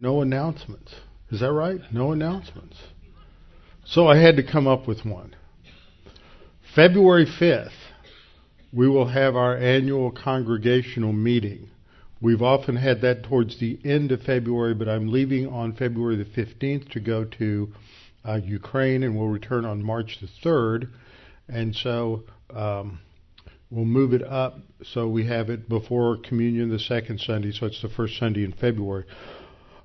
No announcements. Is that right? No announcements. So I had to come up with one. February 5th, we will have our annual congregational meeting. We've often had that towards the end of February, but I'm leaving on February the 15th to go to uh, Ukraine and we'll return on March the 3rd. And so um, we'll move it up so we have it before communion the second Sunday, so it's the first Sunday in February.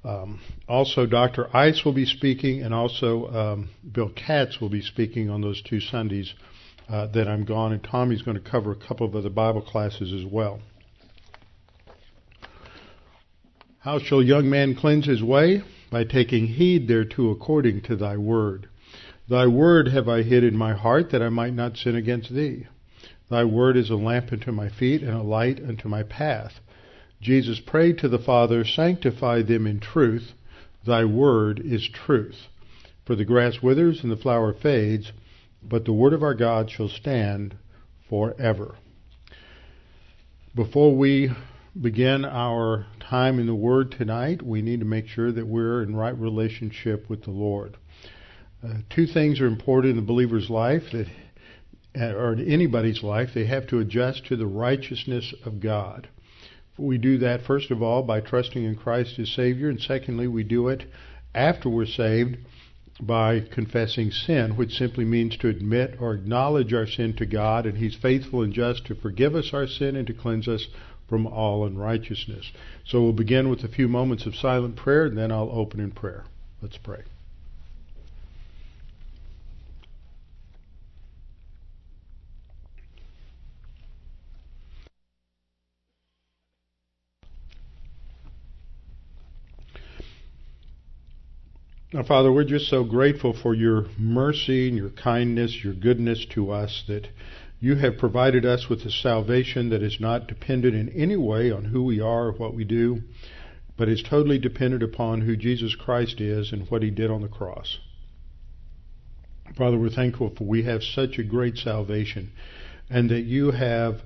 Um, also, Dr. Ice will be speaking, and also um, Bill Katz will be speaking on those two Sundays uh, that I'm gone, and Tommy's going to cover a couple of other Bible classes as well. How shall a young man cleanse his way? By taking heed thereto according to thy word. Thy word have I hid in my heart that I might not sin against thee. Thy word is a lamp unto my feet and a light unto my path. Jesus prayed to the Father, Sanctify them in truth. Thy word is truth. For the grass withers and the flower fades, but the word of our God shall stand forever. Before we begin our time in the Word tonight, we need to make sure that we're in right relationship with the Lord. Uh, two things are important in the believer's life that or in anybody's life, they have to adjust to the righteousness of God. We do that, first of all, by trusting in Christ as Savior, and secondly, we do it after we're saved by confessing sin, which simply means to admit or acknowledge our sin to God, and He's faithful and just to forgive us our sin and to cleanse us from all unrighteousness. So we'll begin with a few moments of silent prayer, and then I'll open in prayer. Let's pray. Now, Father, we're just so grateful for your mercy and your kindness, your goodness to us, that you have provided us with a salvation that is not dependent in any way on who we are or what we do, but is totally dependent upon who Jesus Christ is and what he did on the cross. Father, we're thankful for we have such a great salvation and that you have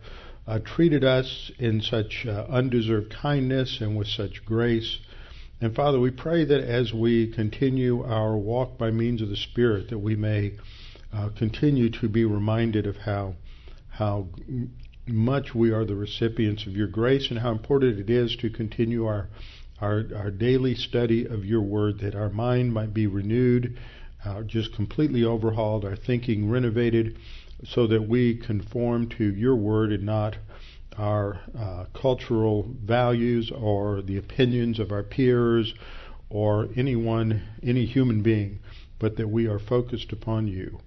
uh, treated us in such uh, undeserved kindness and with such grace and Father, we pray that as we continue our walk by means of the Spirit, that we may uh, continue to be reminded of how how much we are the recipients of your grace and how important it is to continue our our, our daily study of your word, that our mind might be renewed, uh, just completely overhauled, our thinking renovated, so that we conform to your word and not our uh, cultural values or the opinions of our peers or anyone, any human being, but that we are focused upon you.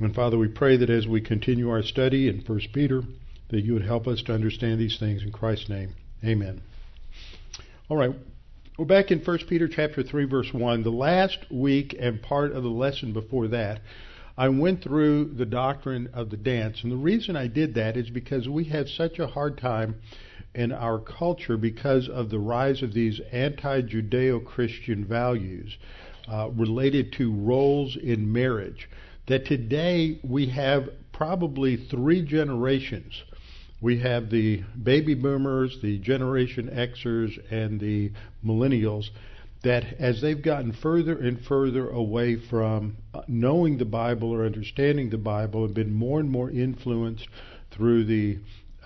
And Father, we pray that as we continue our study in 1 Peter, that you would help us to understand these things in Christ's name. Amen. All right. We're back in 1 Peter chapter 3 verse 1. The last week and part of the lesson before that I went through the doctrine of the dance. And the reason I did that is because we have such a hard time in our culture because of the rise of these anti Judeo Christian values uh, related to roles in marriage. That today we have probably three generations. We have the baby boomers, the Generation Xers, and the millennials that as they've gotten further and further away from knowing the Bible or understanding the Bible and been more and more influenced through the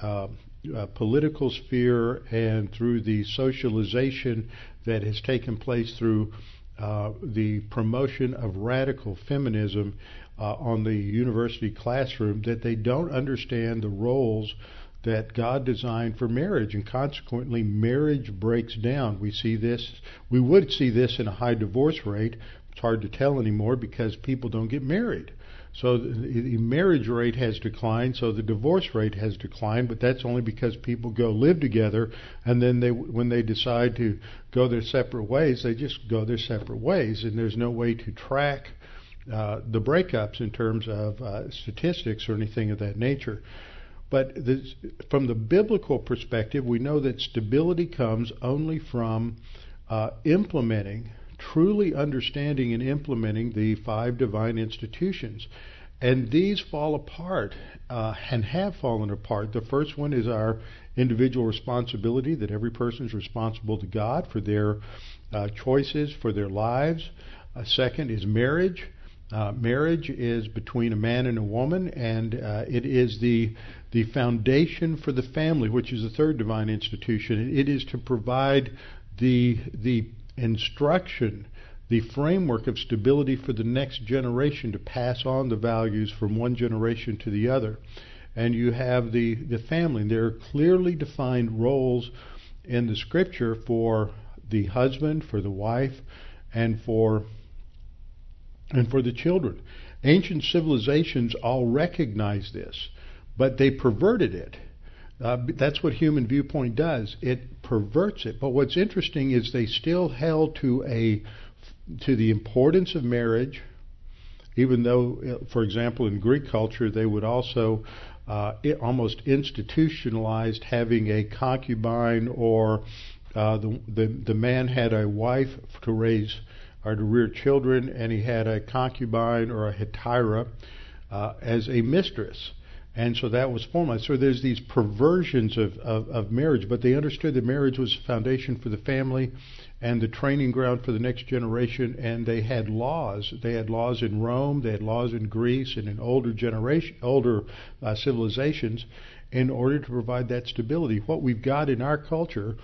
uh, uh, political sphere and through the socialization that has taken place through uh, the promotion of radical feminism uh, on the university classroom, that they don't understand the roles that God designed for marriage, and consequently, marriage breaks down. We see this, we would see this in a high divorce rate. It's hard to tell anymore because people don't get married. So the, marriage rate has declined, so the divorce rate has declined, but that's only because people go live together, and then they, when they decide to go their separate ways, they just go their separate ways, and there's no way to track uh, the breakups in terms of uh, statistics or anything of that nature. But this, from the biblical perspective, we know that stability comes only from uh, implementing, truly understanding and implementing the five divine institutions. And these fall apart uh, and have fallen apart. The first one is our individual responsibility that every person is responsible to God for their uh, choices, for their lives. Uh, second is marriage. Uh, marriage is between a man and a woman, and uh, it is the the foundation for the family, which is the third divine institution. It is to provide the the instruction the framework of stability for the next generation to pass on the values from one generation to the other. And you have the, the family. There are clearly defined roles in the scripture for the husband, for the wife, and for and for the children. Ancient civilizations all recognized this, but they perverted it. Uh, that's what human viewpoint does. It perverts it. But what's interesting is they still held to a to the importance of marriage, even though, uh, for example, in Greek culture, they would also uh, almost institutionalized having a concubine or uh, the, the the man had a wife to raise or to rear children, and he had a concubine or a hetaira uh, as a mistress. And so that was formalized. So there's these perversions of, of, of marriage, but they understood that marriage was a foundation for the family and the training ground for the next generation. And they had laws. They had laws in Rome. They had laws in Greece and in older generation, older uh, civilizations, in order to provide that stability. What we've got in our culture,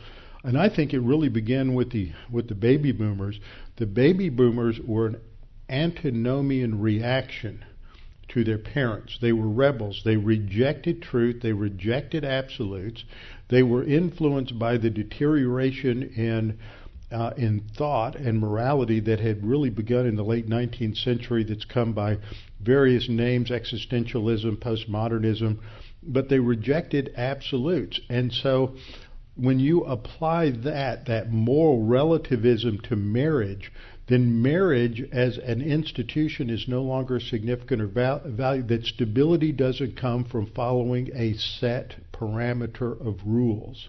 and I think it really began with the with the baby boomers. The baby boomers were an antinomian reaction to their parents. They were rebels. They rejected truth. They rejected absolutes. They were influenced by the deterioration in uh, in thought and morality that had really begun in the late 19th century that's come by various names existentialism, postmodernism, but they rejected absolutes. And so when you apply that, that moral relativism to marriage, then marriage as an institution is no longer significant or val- value. That stability doesn't come from following a set parameter of rules.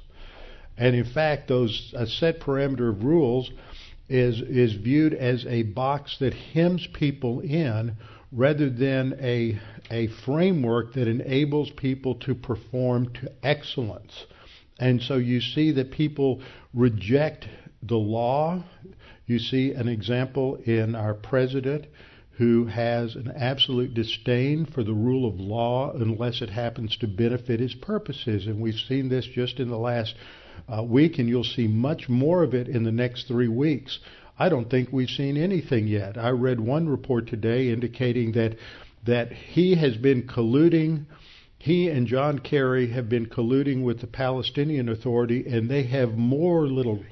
And in fact, those a set parameter of rules is is viewed as a box that hems people in rather than a a framework that enables people to perform to excellence. And so you see that people reject the law. You see an example in our president who has an absolute disdain for the rule of law unless it happens to benefit his purposes. And we've seen this just in the last uh, week, and you'll see much more of it in the next three weeks. I don't think we've seen anything yet. I read one report today indicating that that he has been colluding. He and John Kerry have been colluding with the Palestinian Authority, and they have more little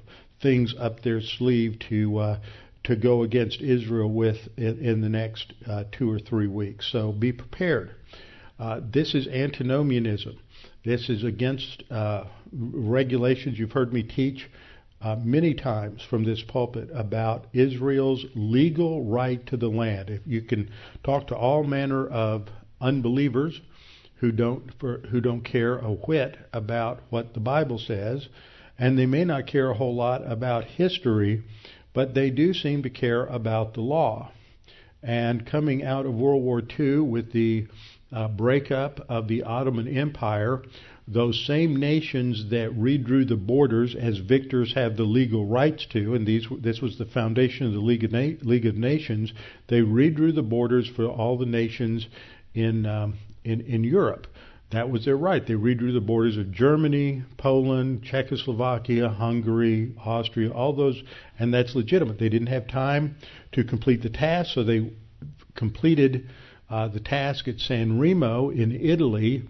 things up their sleeve to uh, to go against Israel with in, in the next uh, two or three weeks. So be prepared. Uh, this is antinomianism. This is against uh, regulations. You've heard me teach uh, many times from this pulpit about Israel's legal right to the land. If you can talk to all manner of unbelievers who don't for, who don't care a whit about what the Bible says, and they may not care a whole lot about history, but they do seem to care about the law. And coming out of World War II with the uh, breakup of the Ottoman Empire, those same nations that redrew the borders as victors have the legal rights to, and these this was the foundation of the League of, Na- League of Nations. They redrew the borders for all the nations in um, in in Europe. That was their right. They redrew the borders of Germany, Poland, Czechoslovakia, Hungary, Austria, all those, and that's legitimate. They didn't have time to complete the task, so they completed uh, the task at San Remo in Italy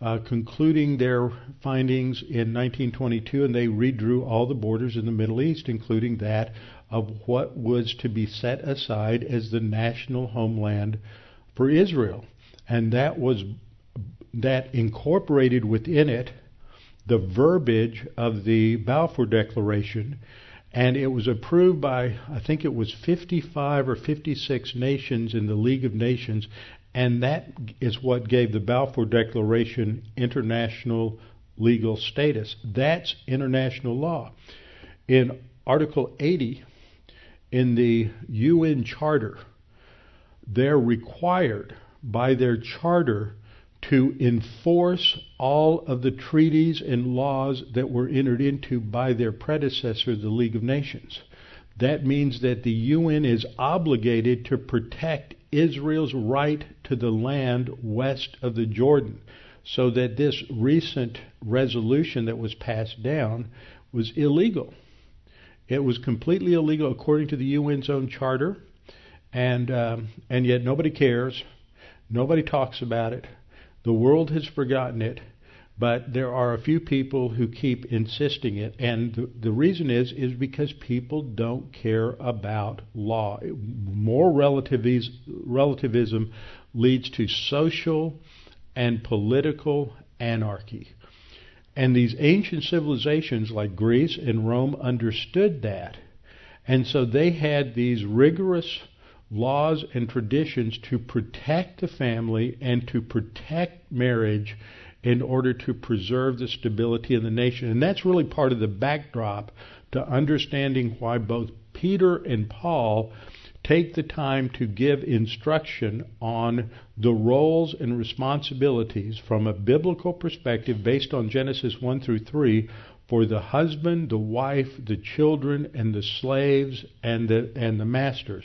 uh, concluding their findings in 1922, and they redrew all the borders in the Middle East, including that of what was to be set aside as the national homeland for Israel. And that was that incorporated within it the verbiage of the Balfour Declaration, and it was approved by I think it was 55 or 56 nations in the League of Nations, and that is what gave the Balfour Declaration international legal status. That's international law. In Article 80 in the UN Charter, they're required by their charter to enforce all of the treaties and laws that were entered into by their predecessor, the League of Nations. That means that the UN is obligated to protect Israel's right to the land west of the Jordan. So that this recent resolution that was passed down was illegal. It was completely illegal according to the UN's own charter, and um, and yet nobody cares. Nobody talks about it. The world has forgotten it, but there are a few people who keep insisting it, and the, the reason is is because people don't care about law. More relativism leads to social and political anarchy. And these ancient civilizations like Greece and Rome understood that. And so they had these rigorous laws and traditions to protect the family and to protect marriage in order to preserve the stability of the nation. And that's really part of the backdrop to understanding why both Peter and Paul take the time to give instruction on the roles and responsibilities from a biblical perspective based on Genesis 1 through 3 for the husband, the wife, the children, and the slaves and the and the masters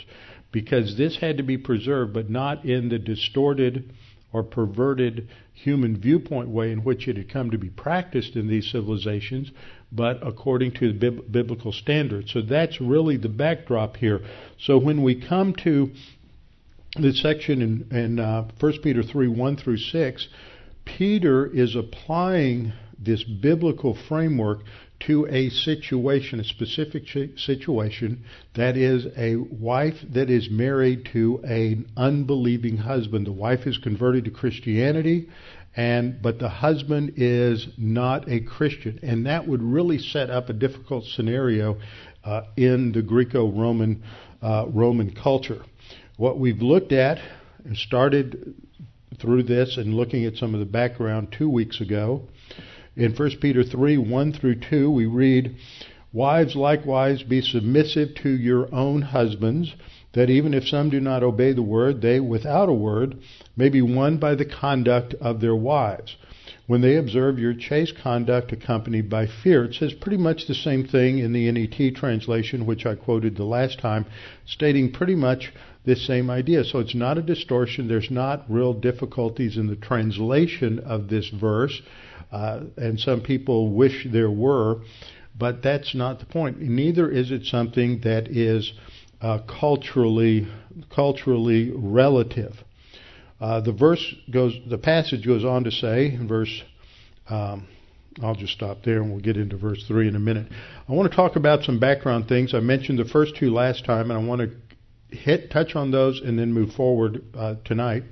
because this had to be preserved, but not in the distorted or perverted human viewpoint way in which it had come to be practiced in these civilizations, but according to the biblical standards. So that's really the backdrop here. So when we come to the section in, in uh, 1 Peter 3 1 through 6, Peter is applying this biblical framework to a situation, a specific situation, that is a wife that is married to an unbelieving husband. The wife is converted to Christianity, and but the husband is not a Christian, and that would really set up a difficult scenario uh, in the Greco-Roman uh, Roman culture. What we've looked at and started through this and looking at some of the background two weeks ago in 1 Peter 3 1 through 2, we read, Wives likewise be submissive to your own husbands, that even if some do not obey the word, they, without a word, may be won by the conduct of their wives. When they observe your chaste conduct accompanied by fear, it says pretty much the same thing in the NET translation, which I quoted the last time, stating pretty much this same idea. So it's not a distortion. There's not real difficulties in the translation of this verse. Uh, and some people wish there were, but that's not the point. Neither is it something that is uh, culturally culturally relative. Uh, the verse goes, the passage goes on to say in verse. Um, I'll just stop there and we'll get into verse 3 in a minute. I want to talk about some background things. I mentioned the first two last time, and I want to hit touch on those and then move forward uh, tonight.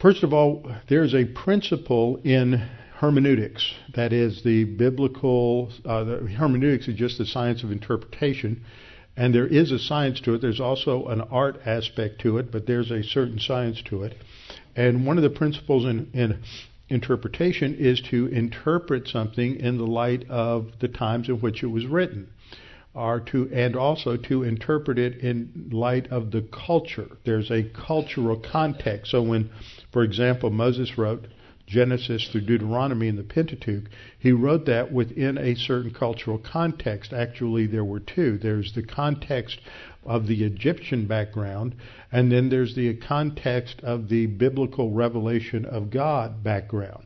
First of all, there's a principle in hermeneutics. That is the biblical, uh, the hermeneutics is just the science of interpretation. And there is a science to it. There's also an art aspect to it, but there's a certain science to it. And one of the principles in, in interpretation is to interpret something in the light of the times in which it was written are to and also to interpret it in light of the culture there's a cultural context so when for example Moses wrote Genesis through Deuteronomy and the Pentateuch, he wrote that within a certain cultural context. Actually, there were two. There's the context of the Egyptian background, and then there's the context of the biblical revelation of God background.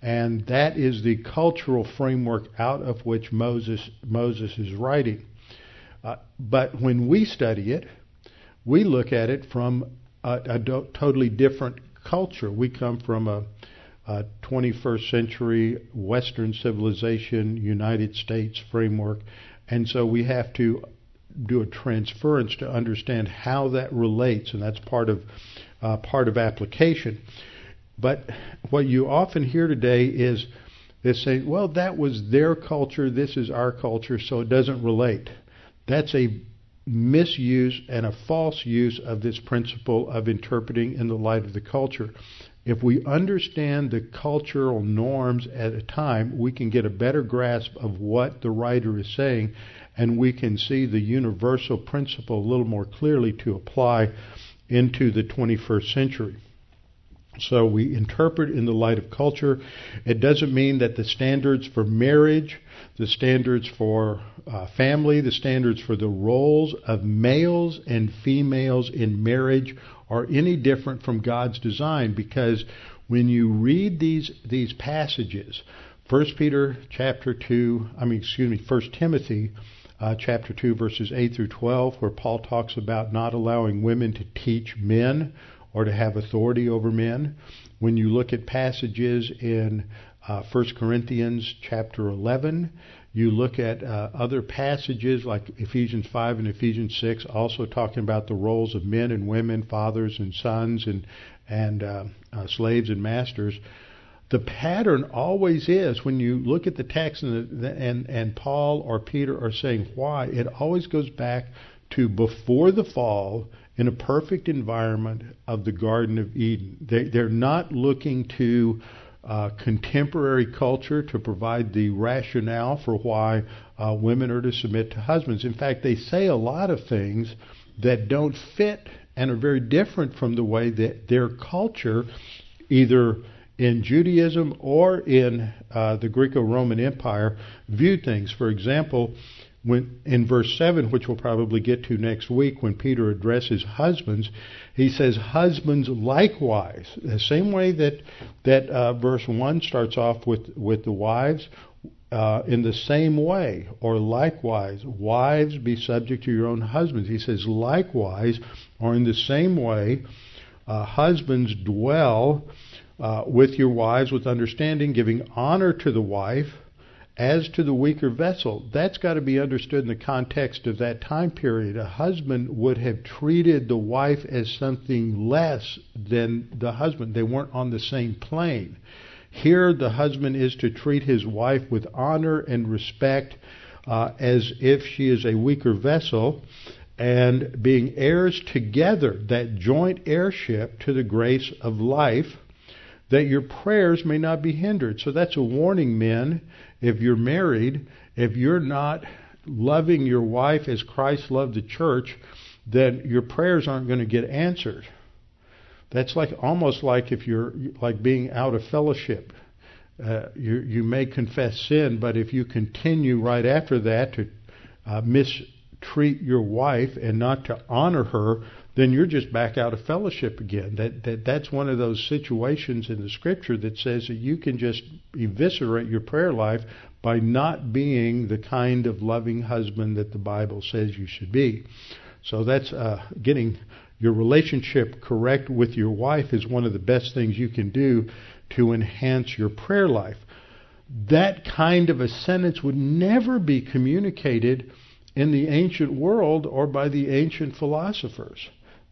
And that is the cultural framework out of which Moses, Moses is writing. Uh, but when we study it, we look at it from a, a do- totally different culture. We come from a uh, 21st century Western civilization, United States framework. And so we have to do a transference to understand how that relates, and that's part of uh, part of application. But what you often hear today is they say, "Well, that was their culture. This is our culture, so it doesn't relate." That's a misuse and a false use of this principle of interpreting in the light of the culture. If we understand the cultural norms at a time, we can get a better grasp of what the writer is saying, and we can see the universal principle a little more clearly to apply into the 21st century. So we interpret in the light of culture. It doesn't mean that the standards for marriage, the standards for uh, family, the standards for the roles of males and females in marriage are any different from God's design because when you read these these passages, 1 Peter chapter 2, I mean excuse me, 1 Timothy uh, chapter 2 verses 8 through 12 where Paul talks about not allowing women to teach men or to have authority over men. When you look at passages in uh, 1 Corinthians chapter 11, you look at uh, other passages like Ephesians 5 and Ephesians 6, also talking about the roles of men and women, fathers and sons, and and uh, uh, slaves and masters. The pattern always is when you look at the text and, the, and and Paul or Peter are saying why, it always goes back to before the fall in a perfect environment of the Garden of Eden. They, they're not looking to uh, contemporary culture to provide the rationale for why uh, women are to submit to husbands. In fact, they say a lot of things that don't fit and are very different from the way that their culture, either in Judaism or in uh, the Greco-Roman Empire, viewed things. For example, when in verse 7, which we'll probably get to next week when Peter addresses husbands, he says, Husbands likewise. The same way that, that uh, verse 1 starts off with, with the wives, uh, in the same way, or likewise, wives be subject to your own husbands. He says, likewise, or in the same way, uh, husbands dwell uh, with your wives with understanding, giving honor to the wife as to the weaker vessel, that's got to be understood in the context of that time period. A husband would have treated the wife as something less than the husband. They weren't on the same plane. Here, the husband is to treat his wife with honor and respect uh, as if she is a weaker vessel and being heirs together, that joint heirship to the grace of life, that your prayers may not be hindered. So that's a warning, men if you're married, if you're not loving your wife as Christ loved the church, then your prayers aren't going to get answered. That's like almost like if you're like being out of fellowship. Uh, you you may confess sin, but if you continue right after that to uh, mistreat your wife and not to honor her, then you're just back out of fellowship again. That, that that's one of those situations in the scripture that says that you can just eviscerate your prayer life by not being the kind of loving husband that the Bible says you should be. So that's uh, getting your relationship correct with your wife is one of the best things you can do to enhance your prayer life. That kind of a sentence would never be communicated in the ancient world or by the ancient philosophers.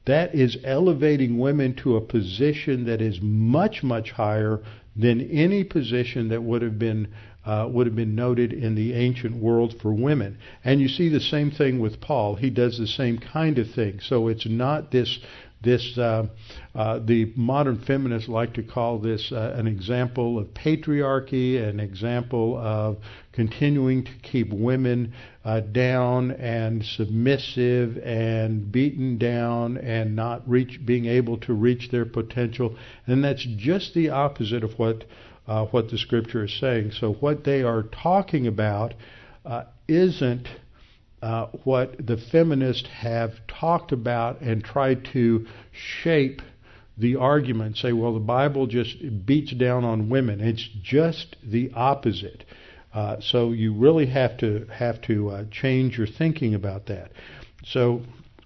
That is elevating women to a position that is much, much higher than any position that would have been uh, would have been noted in the ancient world for women. And you see the same thing with Paul. He does the same kind of thing. So it's not this this uh, uh, the modern feminists like to call this uh, an example of patriarchy, an example of continuing to keep women uh, down and submissive and beaten down and not reach being able to reach their potential. And that's just the opposite of what uh, what the scripture is saying. So what they are talking about isn't uh, what the feminists have talked about and tried to shape the argument. Say, well, the Bible just beats down on women. It's just the opposite. Uh, so you really have to have to uh, change your thinking about that. So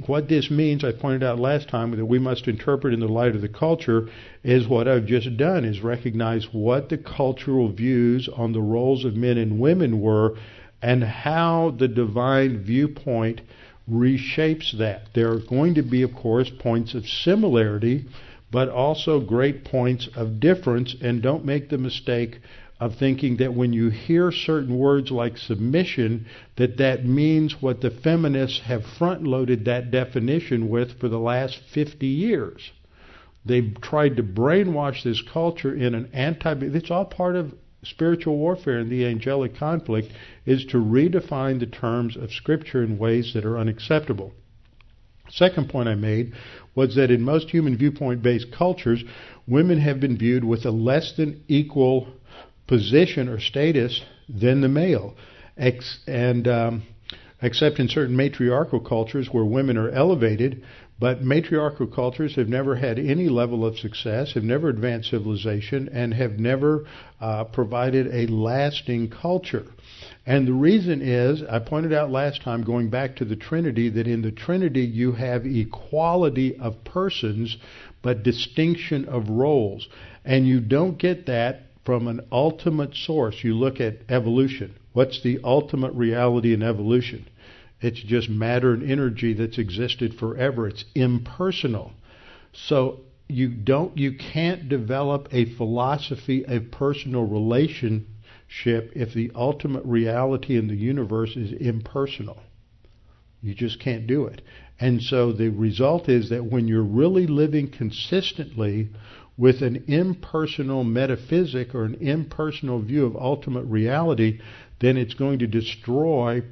what this means, I pointed out last time that we must interpret in the light of the culture, is what I've just done: is recognize what the cultural views on the roles of men and women were and how the divine viewpoint reshapes that. There are going to be, of course, points of similarity, but also great points of difference, and don't make the mistake of thinking that when you hear certain words like submission, that that means what the feminists have front loaded that definition with for the last 50 years. They've tried to brainwash this culture in an anti. It's all part of spiritual warfare and the angelic conflict is to redefine the terms of Scripture in ways that are unacceptable. Second point I made was that in most human viewpoint based cultures, women have been viewed with a less than equal position or status than the male. Ex- and um, except in certain matriarchal cultures where women are elevated, but matriarchal cultures have never had any level of success, have never advanced civilization, and have never uh, provided a lasting culture. And the reason is, I pointed out last time, going back to the Trinity, that in the Trinity you have equality of persons, but distinction of roles. And you don't get that from an ultimate source. You look at evolution. What's the ultimate reality in evolution? It's just matter and energy that's existed forever. It's impersonal. So you don't you can't develop a philosophy of personal relationship if the ultimate reality in the universe is impersonal. You just can't do it. And so the result is that when you're really living consistently with an impersonal metaphysic or an impersonal view of ultimate reality, then it's going to destroy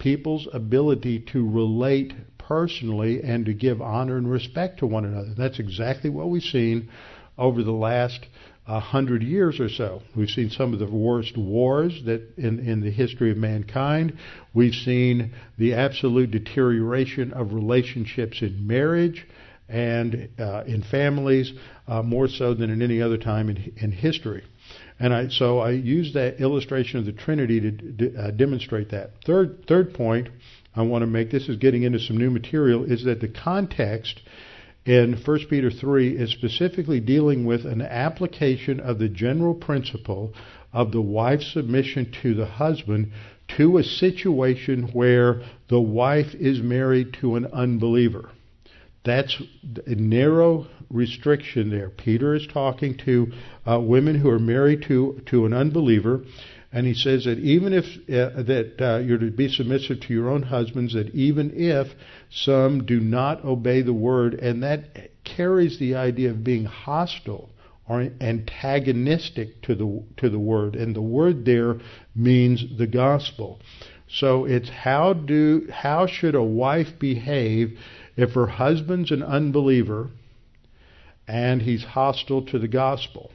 people's ability to relate personally and to give honor and respect to one another. That's exactly what we've seen over the last uh, hundred years or so. We've seen some of the worst wars that in, in the history of mankind. We've seen the absolute deterioration of relationships in marriage and uh, in families, uh, more so than in any other time in, in history. And I, so I use that illustration of the Trinity to d- uh, demonstrate that. Third, third point I want to make, this is getting into some new material, is that the context in 1 Peter 3 is specifically dealing with an application of the general principle of the wife's submission to the husband to a situation where the wife is married to an unbeliever. That's a narrow restriction there. Peter is talking to uh, women who are married to, to an unbeliever, and he says that even if uh, that uh, you're to be submissive to your own husbands, that even if some do not obey the word, and that carries the idea of being hostile or antagonistic to the to the word, and the word there means the gospel. So it's how do how should a wife behave if her husband's an unbeliever and he's hostile to the gospel.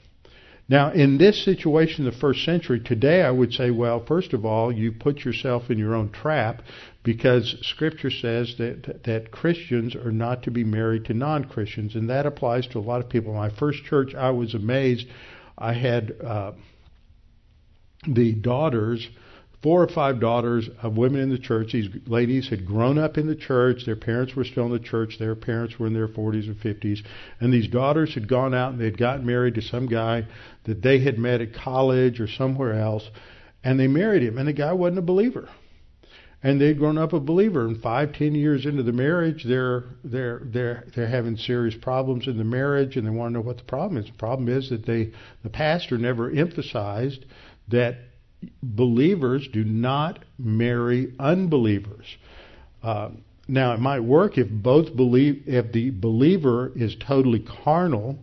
Now, in this situation, the first century, today I would say, well, first of all, you put yourself in your own trap because Scripture says that that Christians are not to be married to non-Christians, and that applies to a lot of people. In my first church, I was amazed. I had uh, the daughters four or five daughters of women in the church. These ladies had grown up in the church. Their parents were still in the church. Their parents were in their 40s or 50s. And these daughters had gone out and they had gotten married to some guy that they had met at college or somewhere else. And they married him. And the guy wasn't a believer. And they'd grown up a believer. And five, ten years into the marriage, they're they're they're they're having serious problems in the marriage, and they want to know what the problem is. The problem is that they the pastor never emphasized that believers do not marry unbelievers. Uh, now, it might work if both believe if the believer is totally carnal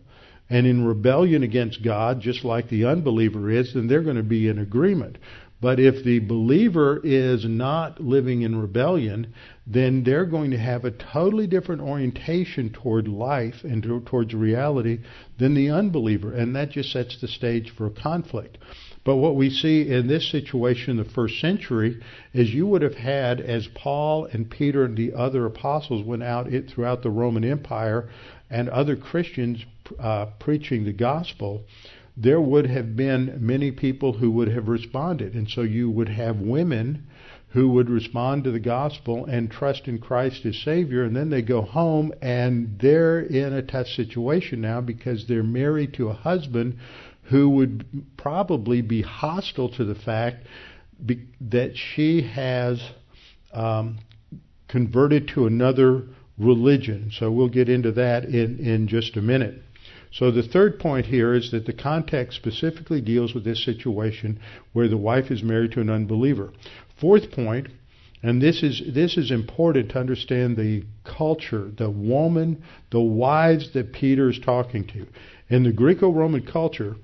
and in rebellion against God, just like the unbeliever is, then they're going to be in agreement. But if the believer is not living in rebellion, then they're going to have a totally different orientation toward life and towards reality than the unbeliever, and that just sets the stage for conflict. But what we see in this situation the first century is you would have had, as Paul and Peter and the other apostles went out throughout the Roman Empire and other Christians uh, preaching the gospel, there would have been many people who would have responded. And so you would have women who would respond to the gospel and trust in Christ as Savior, and then they go home and they're in a tough situation now because they're married to a husband who would probably be hostile to the fact be, that she has um, converted to another religion. So we'll get into that in, in just a minute. So the third point here is that the context specifically deals with this situation where the wife is married to an unbeliever. Fourth point, and this is this is important to understand the culture, the woman, the wives that Peter is talking to. In the Greco-Roman culture,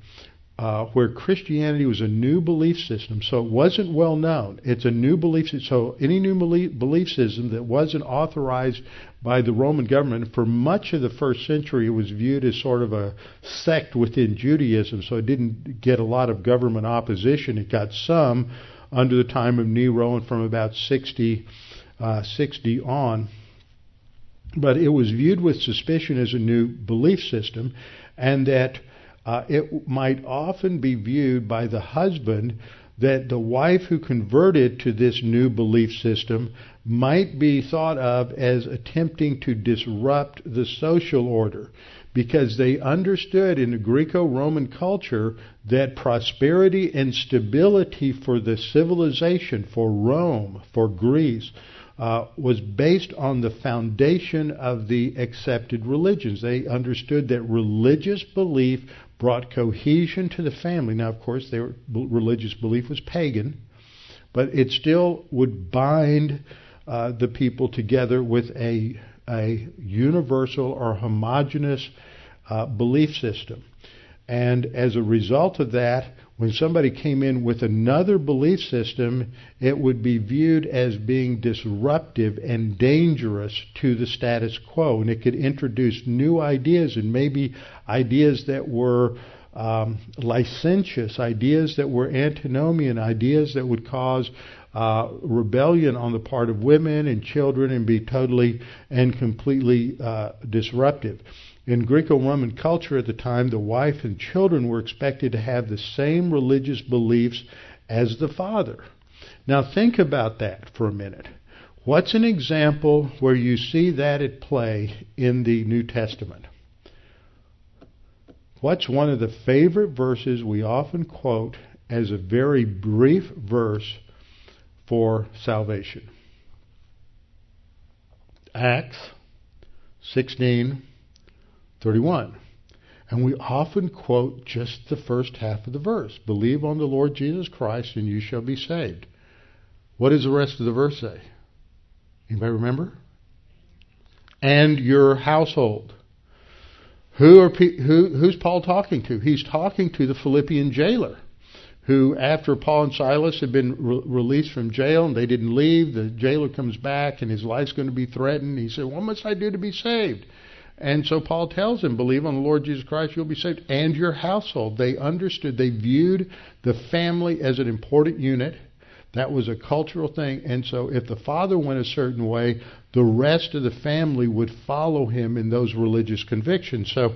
uh, where Christianity was a new belief system, so it wasn't well known. It's a new belief system. So any new belief system that wasn't authorized by the Roman government for much of the first century, it was viewed as sort of a sect within Judaism. So it didn't get a lot of government opposition. It got some under the time of Nero and from about 60, uh, 60 on. But it was viewed with suspicion as a new belief system, and that uh, it might often be viewed by the husband that the wife who converted to this new belief system might be thought of as attempting to disrupt the social order because they understood in the Greco Roman culture that prosperity and stability for the civilization, for Rome, for Greece, uh, was based on the foundation of the accepted religions. They understood that religious belief brought cohesion to the family. Now, of course, their religious belief was pagan, but it still would bind uh, the people together with a, a universal or homogenous uh, belief system. And as a result of that, when somebody came in with another belief system, it would be viewed as being disruptive and dangerous to the status quo. And it could introduce new ideas and maybe ideas that were um, licentious, ideas that were antinomian, ideas that would cause uh, rebellion on the part of women and children and be totally and completely uh, disruptive. In Greco Roman culture at the time, the wife and children were expected to have the same religious beliefs as the father. Now, think about that for a minute. What's an example where you see that at play in the New Testament? What's one of the favorite verses we often quote as a very brief verse for salvation? Acts 16 31. And we often quote just the first half of the verse Believe on the Lord Jesus Christ and you shall be saved. What does the rest of the verse say? Anybody remember? And your household. Who are who, who's Paul talking to? He's talking to the Philippian jailer, who, after Paul and Silas had been re- released from jail and they didn't leave, the jailer comes back and his life's going to be threatened. He said, "What must I do to be saved?" And so Paul tells them, believe on the Lord Jesus Christ, you'll be saved, and your household. They understood, they viewed the family as an important unit. That was a cultural thing. And so if the father went a certain way, the rest of the family would follow him in those religious convictions. So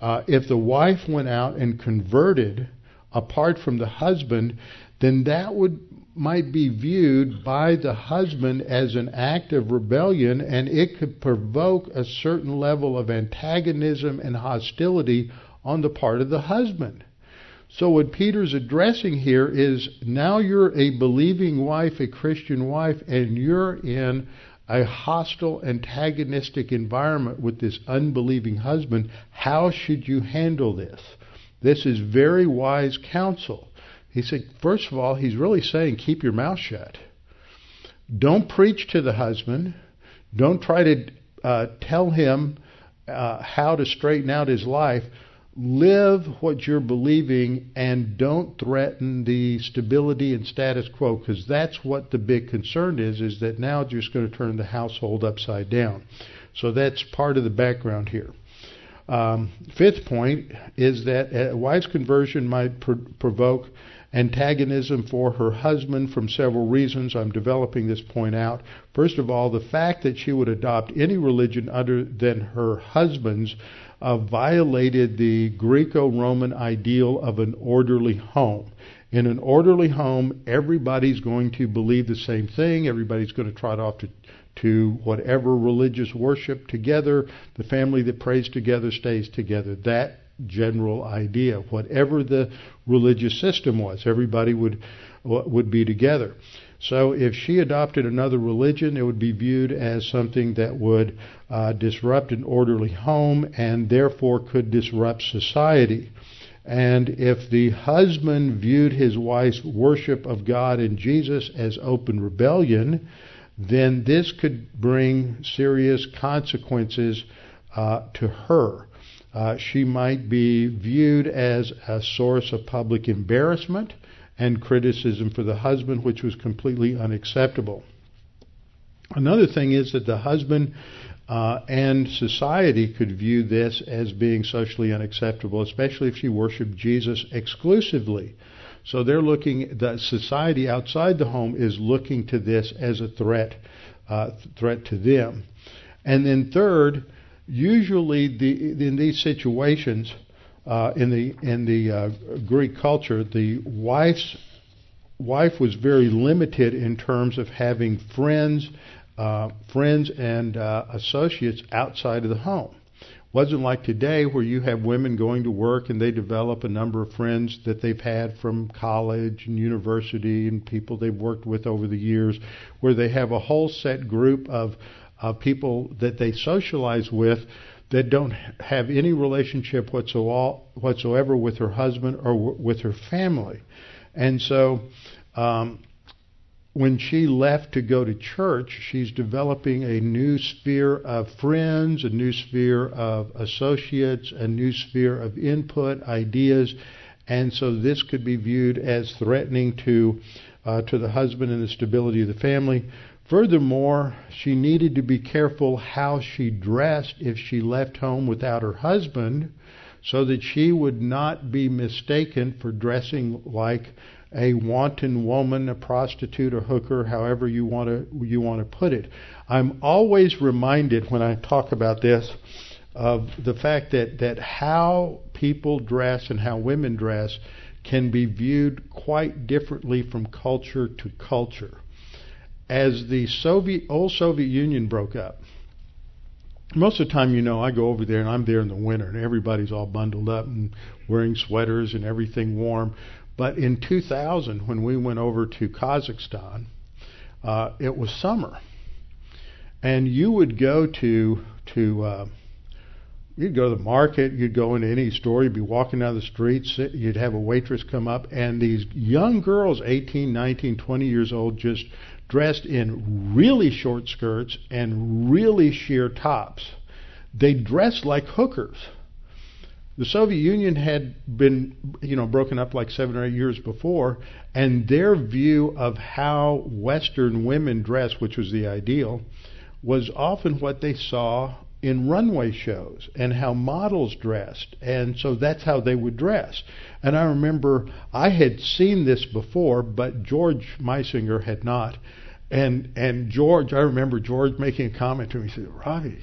uh, if the wife went out and converted apart from the husband, then that would might be viewed by the husband as an act of rebellion and it could provoke a certain level of antagonism and hostility on the part of the husband. So, what Peter's addressing here is now you're a believing wife, a Christian wife, and you're in a hostile, antagonistic environment with this unbelieving husband. How should you handle this? This is very wise counsel. He said, first of all, he's really saying keep your mouth shut. Don't preach to the husband. Don't try to uh, tell him uh, how to straighten out his life. Live what you're believing and don't threaten the stability and status quo because that's what the big concern is, is that now you're just going to turn the household upside down. So that's part of the background here. Um, fifth point is that a wife's conversion might pr- provoke antagonism for her husband from several reasons. I'm developing this point out. First of all, the fact that she would adopt any religion other than her husband's uh, violated the Greco Roman ideal of an orderly home. In an orderly home, everybody's going to believe the same thing, everybody's going to trot off to to whatever religious worship together. The family that prays together stays together. That general idea. Whatever the religious system was, everybody would would be together. So if she adopted another religion, it would be viewed as something that would uh, disrupt an orderly home and therefore could disrupt society. And if the husband viewed his wife's worship of God and Jesus as open rebellion, then this could bring serious consequences uh, to her. Uh, she might be viewed as a source of public embarrassment and criticism for the husband, which was completely unacceptable. Another thing is that the husband uh, and society could view this as being socially unacceptable, especially if she worshiped Jesus exclusively. So they're looking, the society outside the home is looking to this as a threat, uh, threat to them. And then third, usually the, in these situations, uh, in the in the uh, Greek culture, the wife's wife was very limited in terms of having friends, uh, friends and uh, associates outside of the home. Wasn't like today where you have women going to work and they develop a number of friends that they've had from college and university and people they've worked with over the years, where they have a whole set group of uh, people that they socialize with that don't have any relationship whatsoever with her husband or w- with her family. And so um, when she left to go to church, she's developing a new sphere of friends, a new sphere of associates, a new sphere of input, ideas. And so this could be viewed as threatening to uh, to the husband and the stability of the family. Furthermore, she needed to be careful how she dressed if she left home without her husband so that she would not be mistaken for dressing like a wanton woman, a prostitute, a hooker, however you want to you want to put it. I'm always reminded when I talk about this of the fact that that how people dress and how women dress can be viewed quite differently from culture to culture as the Soviet old Soviet Union broke up, most of the time, you know, I go over there and I'm there in the winter and everybody's all bundled up and wearing sweaters and everything warm. But in 2000, when we went over to Kazakhstan, uh, it was summer, and you would go to to uh, you'd go to the market, you'd go into any store, you'd be walking down the streets, you'd have a waitress come up, and these young girls, 18, 19, 20 years old, just dressed in really short skirts and really sheer tops. They dressed like hookers. The Soviet Union had been, you know, broken up like seven or eight years before, and their view of how Western women dress, which was the ideal, was often what they saw in runway shows and how models dressed. And so that's how they would dress. And I remember I had seen this before, but George Meisinger had not. And and George, I remember George making a comment to me. He said, "Ravi,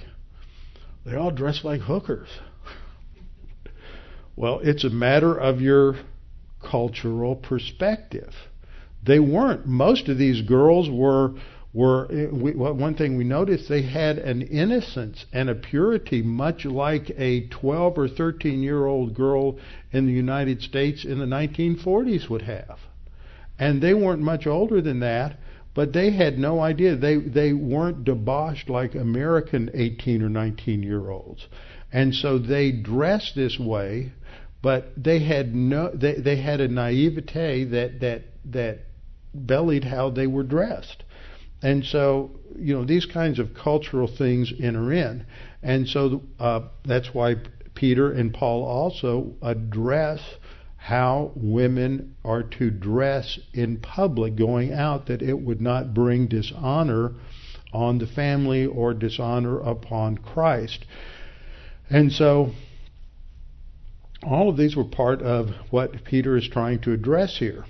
they all dress like hookers." well, it's a matter of your cultural perspective. They weren't. Most of these girls were were we, one thing we noticed they had an innocence and a purity much like a 12 or 13 year old girl in the United States in the 1940s would have. And they weren't much older than that, but they had no idea they they weren't debauched like American 18 or 19 year olds. And so they dressed this way, but they had no they they had a naivete that that that bellied how they were dressed. And so, you know, these kinds of cultural things enter in. And so uh, that's why Peter and Paul also address how women are to dress in public going out, that it would not bring dishonor on the family or dishonor upon Christ. And so, all of these were part of what Peter is trying to address here.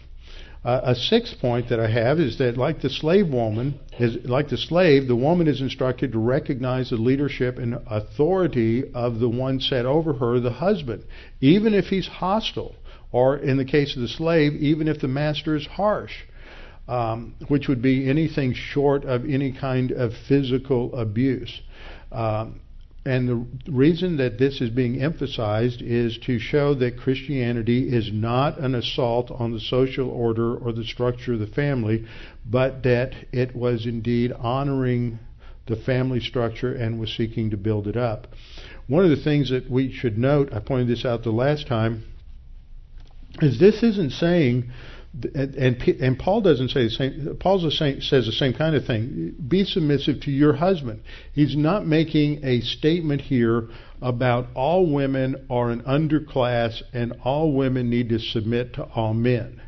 Uh, a sixth point that I have is that, like the slave woman, is like the slave, the woman is instructed to recognize the leadership and authority of the one set over her, the husband, even if he's hostile, or in the case of the slave, even if the master is harsh, um, which would be anything short of any kind of physical abuse. Um, and the reason that this is being emphasized is to show that Christianity is not an assault on the social order or the structure of the family, but that it was indeed honoring the family structure and was seeking to build it up. One of the things that we should note, I pointed this out the last time, is this isn't saying and, and, and Paul doesn't say the same. Paul says the same kind of thing. Be submissive to your husband. He's not making a statement here about all women are an underclass and all women need to submit to all men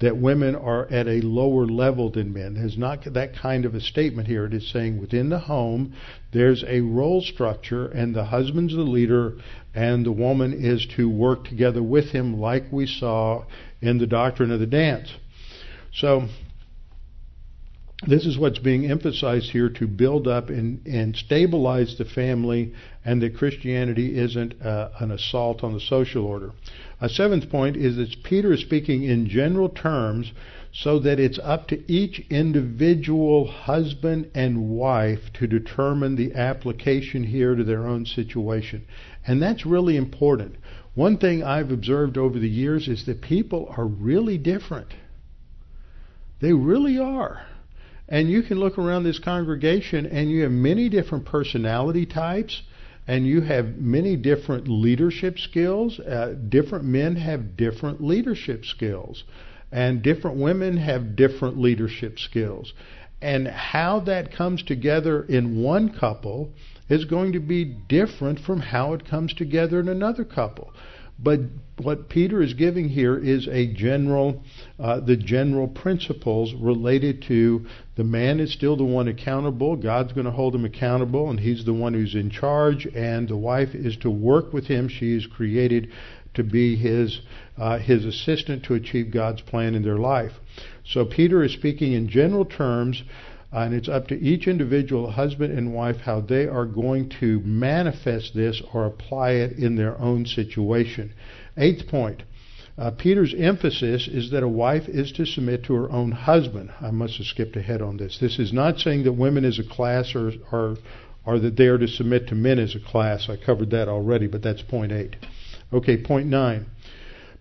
that women are at a lower level than men. There's not that kind of a statement here. It is saying within the home, there's a role structure, and the husband's the leader, and the woman is to work together with him, like we saw in the doctrine of the dance. So, this is what's being emphasized here to build up and, and stabilize the family, and that Christianity isn't uh, an assault on the social order. A seventh point is that Peter is speaking in general terms so that it's up to each individual husband and wife to determine the application here to their own situation. And that's really important. One thing I've observed over the years is that people are really different. They really are. And you can look around this congregation and you have many different personality types and you have many different leadership skills. Uh, different men have different leadership skills, and different women have different leadership skills. And how that comes together in one couple is going to be different from how it comes together in another couple. But what Peter is giving here is a general, uh, the general principles related to the man is still the one accountable. God's going to hold him accountable, and he's the one who's in charge. And the wife is to work with him. She is created to be his uh, his assistant to achieve God's plan in their life. So Peter is speaking in general terms and it's up to each individual husband and wife how they are going to manifest this or apply it in their own situation. Eighth point. Uh, Peter's emphasis is that a wife is to submit to her own husband. I must have skipped ahead on this. This is not saying that women as a class are, are, are that they are to submit to men as a class. I covered that already, but that's point eight. Okay, point nine.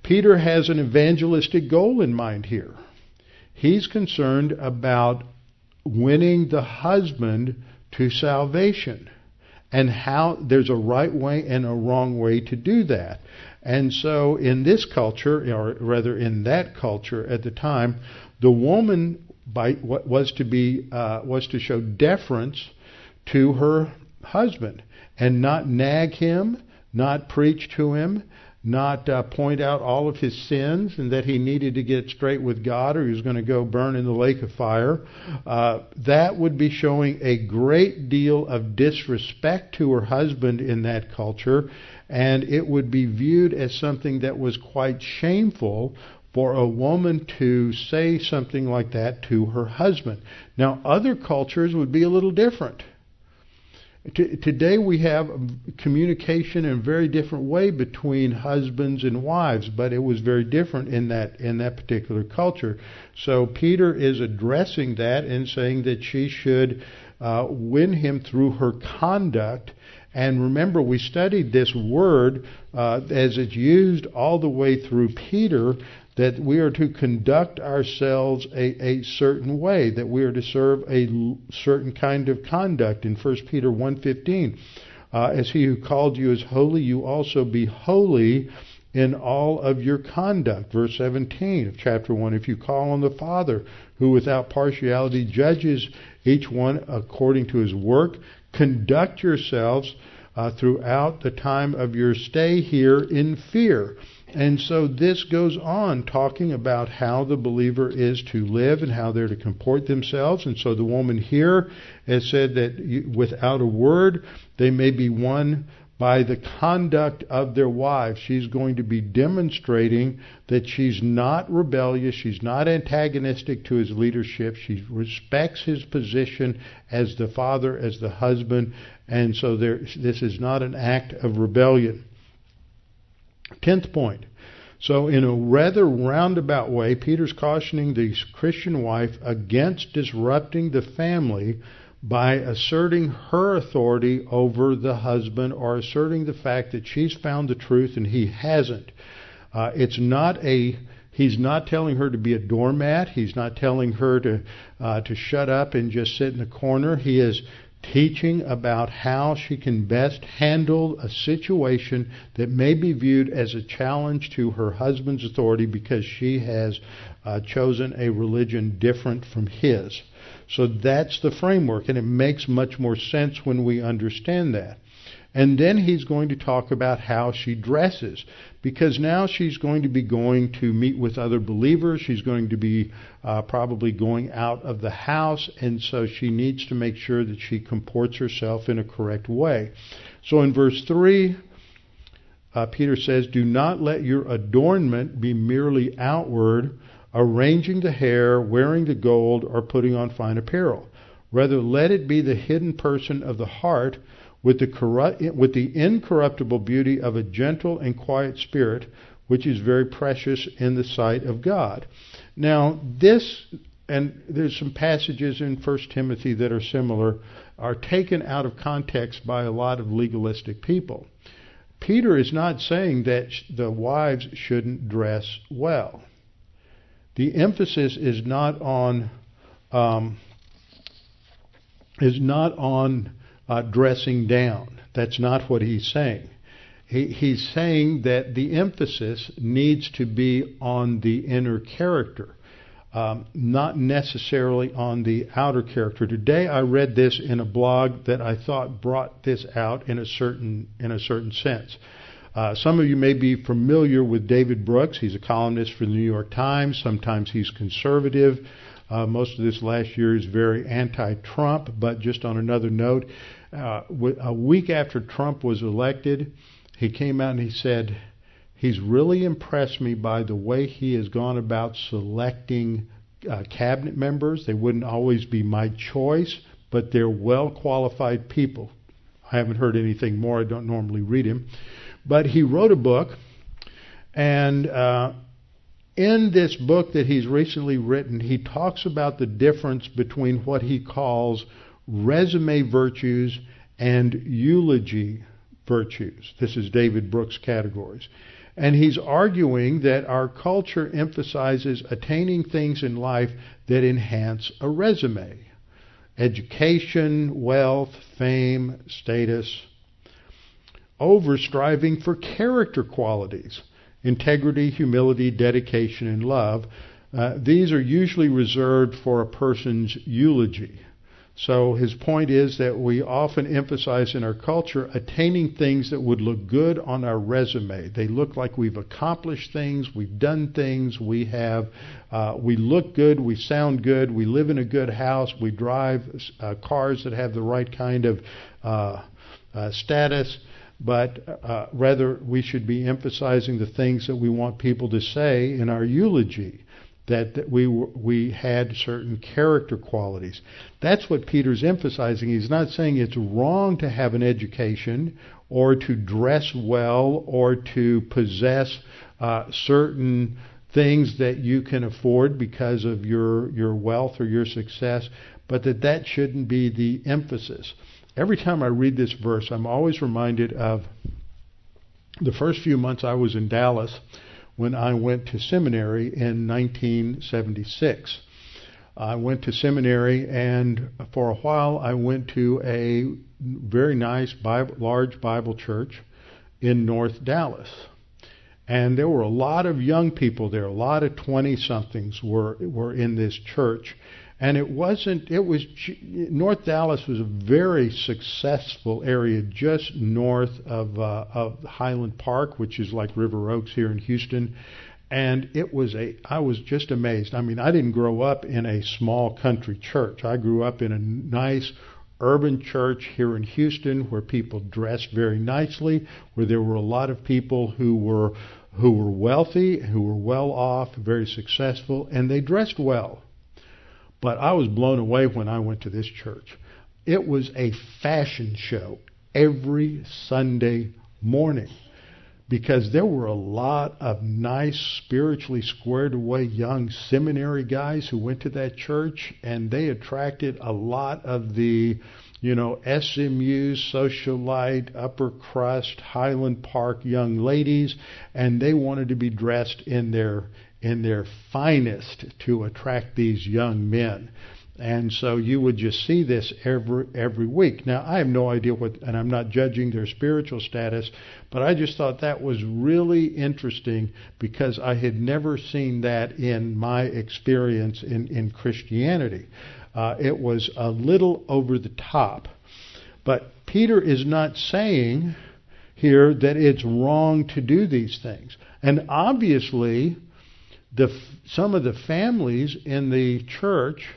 Peter has an evangelistic goal in mind here. He's concerned about winning the husband to salvation and how there's a right way and a wrong way to do that. And so in this culture, or rather in that culture at the time, the woman by, what was to be uh, was to show deference to her husband and not nag him, not preach to him, not uh, point out all of his sins and that he needed to get straight with God or he was going to go burn in the lake of fire. Uh, that would be showing a great deal of disrespect to her husband in that culture, and it would be viewed as something that was quite shameful for a woman to say something like that to her husband. Now, other cultures would be a little different. Today we have communication in a very different way between husbands and wives, but it was very different in that in that particular culture. So Peter is addressing that and saying that she should uh, win him through her conduct. And remember, we studied this word uh, as it's used all the way through Peter that we are to conduct ourselves a, a certain way, that we are to serve a certain kind of conduct. In 1 Peter 1.15, uh, as he who called you is holy, you also be holy in all of your conduct. Verse 17 of chapter 1, if you call on the Father, who without partiality judges each one according to his work, conduct yourselves uh, throughout the time of your stay here in fear. And so this goes on talking about how the believer is to live and how they're to comport themselves. And so the woman here has said that without a word, they may be won by the conduct of their wives. She's going to be demonstrating that she's not rebellious, she's not antagonistic to his leadership, she respects his position as the father, as the husband, and so there, this is not an act of rebellion. Tenth point. So, in a rather roundabout way, Peter's cautioning the Christian wife against disrupting the family by asserting her authority over the husband or asserting the fact that she's found the truth and he hasn't. Uh, it's not a He's not telling her to be a doormat. He's not telling her to uh, to shut up and just sit in the corner. He is teaching about how she can best handle a situation that may be viewed as a challenge to her husband's authority because she has uh, chosen a religion different from his. So that's the framework, and it makes much more sense when we understand that. And then he's going to talk about how she dresses, because now she's going to be going to meet with other believers. She's going to be uh, probably going out of the house, and so she needs to make sure that she comports herself in a correct way. So in verse 3, uh, Peter says, Do not let your adornment be merely outward, arranging the hair, wearing the gold, or putting on fine apparel. Rather, let it be the hidden person of the heart with the, with the incorruptible beauty of a gentle and quiet spirit, which is very precious in the sight of God. Now, this, and there's some passages in 1 Timothy that are similar, are taken out of context by a lot of legalistic people. Peter is not saying that the wives shouldn't dress well. The emphasis is not on um, is not on uh, dressing down. That's not what he's saying. He, he's saying that the emphasis needs to be on the inner character, um, not necessarily on the outer character. Today, I read this in a blog that I thought brought this out in a certain in a certain sense. Uh, some of you may be familiar with David Brooks. He's a columnist for the New York Times. Sometimes he's conservative. Uh, most of this last year is very anti-Trump, but just on another note, uh, a week after Trump was elected, he came out and he said, He's really impressed me by the way he has gone about selecting uh, cabinet members. They wouldn't always be my choice, but they're well qualified people. I haven't heard anything more. I don't normally read him. But he wrote a book, and uh, in this book that he's recently written, he talks about the difference between what he calls resume virtues and eulogy virtues. This is David Brooks' categories. And he's arguing that our culture emphasizes attaining things in life that enhance a resume education, wealth, fame, status, over striving for character qualities integrity, humility, dedication, and love. Uh, these are usually reserved for a person's eulogy. So his point is that we often emphasize in our culture attaining things that would look good on our resume. They look like we've accomplished things, we've done things, we have, uh, we look good, we sound good, we live in a good house, we drive uh, cars that have the right kind of uh, uh status. But uh, rather, we should be emphasizing the things that we want people to say in our eulogy that, that we we had certain character qualities. That's what Peter's emphasizing. He's not saying it's wrong to have an education or to dress well or to possess uh, certain things that you can afford because of your your wealth or your success, but that that shouldn't be the emphasis. Every time I read this verse, I'm always reminded of the first few months I was in Dallas when I went to seminary in 1976. I went to seminary, and for a while I went to a very nice, Bible, large Bible church in North Dallas. And there were a lot of young people there. A lot of 20 somethings were were in this church, and it wasn't it was North Dallas was a very successful area just north of uh, of Highland Park which is like River Oaks here in Houston. And it was a I was just amazed. I mean I didn't grow up in a small country church. I grew up in a nice urban church here in Houston where people dressed very nicely where there were a lot of people who were who were wealthy who were well off very successful and they dressed well but I was blown away when I went to this church. It was a fashion show every Sunday morning because there were a lot of nice, spiritually squared away young seminary guys who went to that church, and they attracted a lot of the, you know, SMU, socialite, upper crust, Highland Park young ladies, and they wanted to be dressed in their in their finest to attract these young men. And so you would just see this every every week. Now I have no idea what, and I'm not judging their spiritual status, but I just thought that was really interesting because I had never seen that in my experience in in Christianity. Uh, it was a little over the top, but Peter is not saying here that it's wrong to do these things, and obviously, the some of the families in the church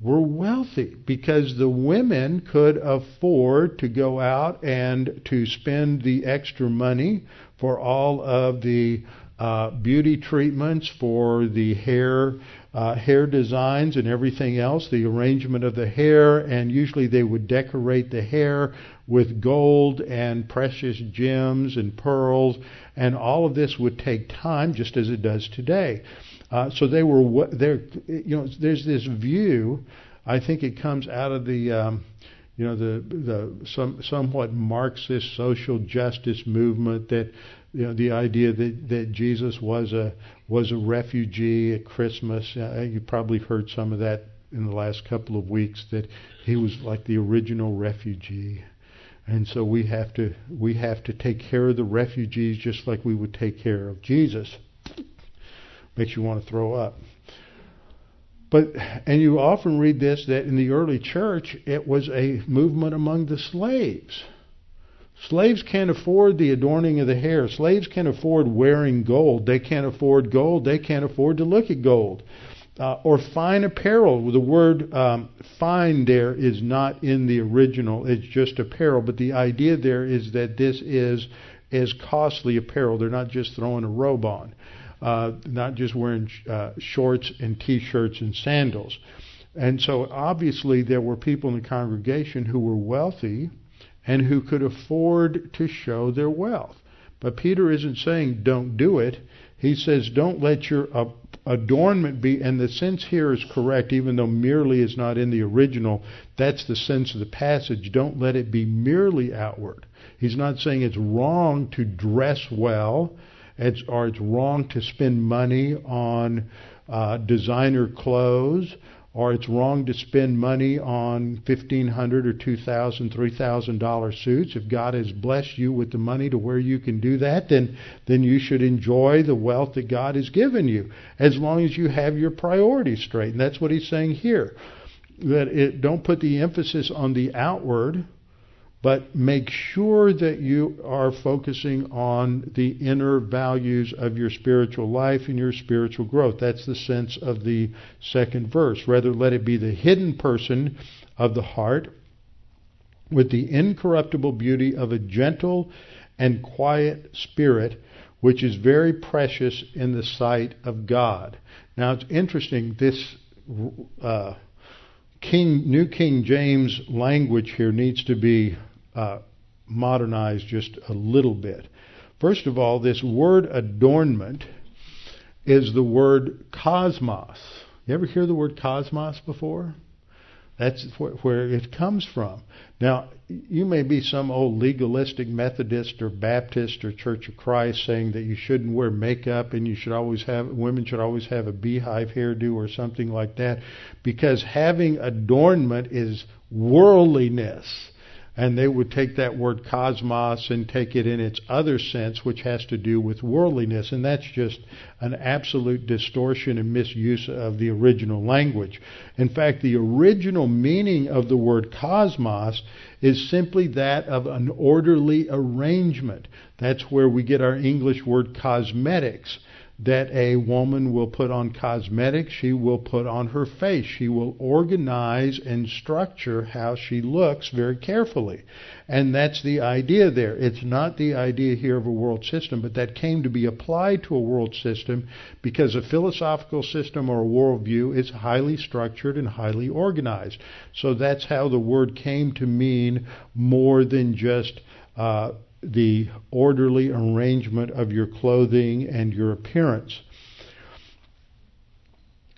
were wealthy because the women could afford to go out and to spend the extra money for all of the uh, beauty treatments, for the hair uh, hair designs and everything else, the arrangement of the hair, and usually they would decorate the hair with gold and precious gems and pearls, and all of this would take time, just as it does today. Uh, so they were there. You know, there's this view. I think it comes out of the. Um, you know the the some somewhat Marxist social justice movement that you know the idea that that Jesus was a was a refugee at Christmas. Uh, you probably heard some of that in the last couple of weeks that he was like the original refugee. And so we have to we have to take care of the refugees just like we would take care of Jesus makes you want to throw up. But and you often read this that in the early church it was a movement among the slaves. Slaves can't afford the adorning of the hair. Slaves can't afford wearing gold. They can't afford gold. They can't afford to look at gold. Uh, or fine apparel. The word um, fine there is not in the original. It's just apparel. But the idea there is that this is as costly apparel. They're not just throwing a robe on uh, not just wearing uh, shorts and t-shirts and sandals. And so obviously there were people in the congregation who were wealthy and who could afford to show their wealth. But Peter isn't saying don't do it. He says don't let your uh, adornment be, and the sense here is correct, even though merely is not in the original. That's the sense of the passage. Don't let it be merely outward. He's not saying it's wrong to dress well it's, or it's wrong to spend money on uh, designer clothes, or it's wrong to spend money on fifteen hundred or two thousand, three thousand dollar suits. If God has blessed you with the money to where you can do that, then then you should enjoy the wealth that God has given you, as long as you have your priorities straight. And that's what He's saying here. That it don't put the emphasis on the outward but make sure that you are focusing on the inner values of your spiritual life and your spiritual growth. That's the sense of the second verse. Rather, let it be the hidden person of the heart with the incorruptible beauty of a gentle and quiet spirit, which is very precious in the sight of God. Now, it's interesting, this. Uh, King, New King James language here needs to be uh, modernized just a little bit. First of all, this word adornment is the word cosmos. You ever hear the word cosmos before? That's where it comes from. Now, you may be some old legalistic Methodist or Baptist or Church of Christ saying that you shouldn't wear makeup and you should always have women should always have a beehive hairdo or something like that because having adornment is worldliness and they would take that word cosmos and take it in its other sense, which has to do with worldliness, and that's just an absolute distortion and misuse of the original language. In fact, the original meaning of the word cosmos is simply that of an orderly arrangement. That's where we get our English word cosmetics that a woman will put on cosmetics, she will put on her face. She will organize and structure how she looks very carefully. And that's the idea there. It's not the idea here of a world system, but that came to be applied to a world system because a philosophical system or a worldview is highly structured and highly organized. So that's how the word came to mean more than just uh, the orderly arrangement of your clothing and your appearance.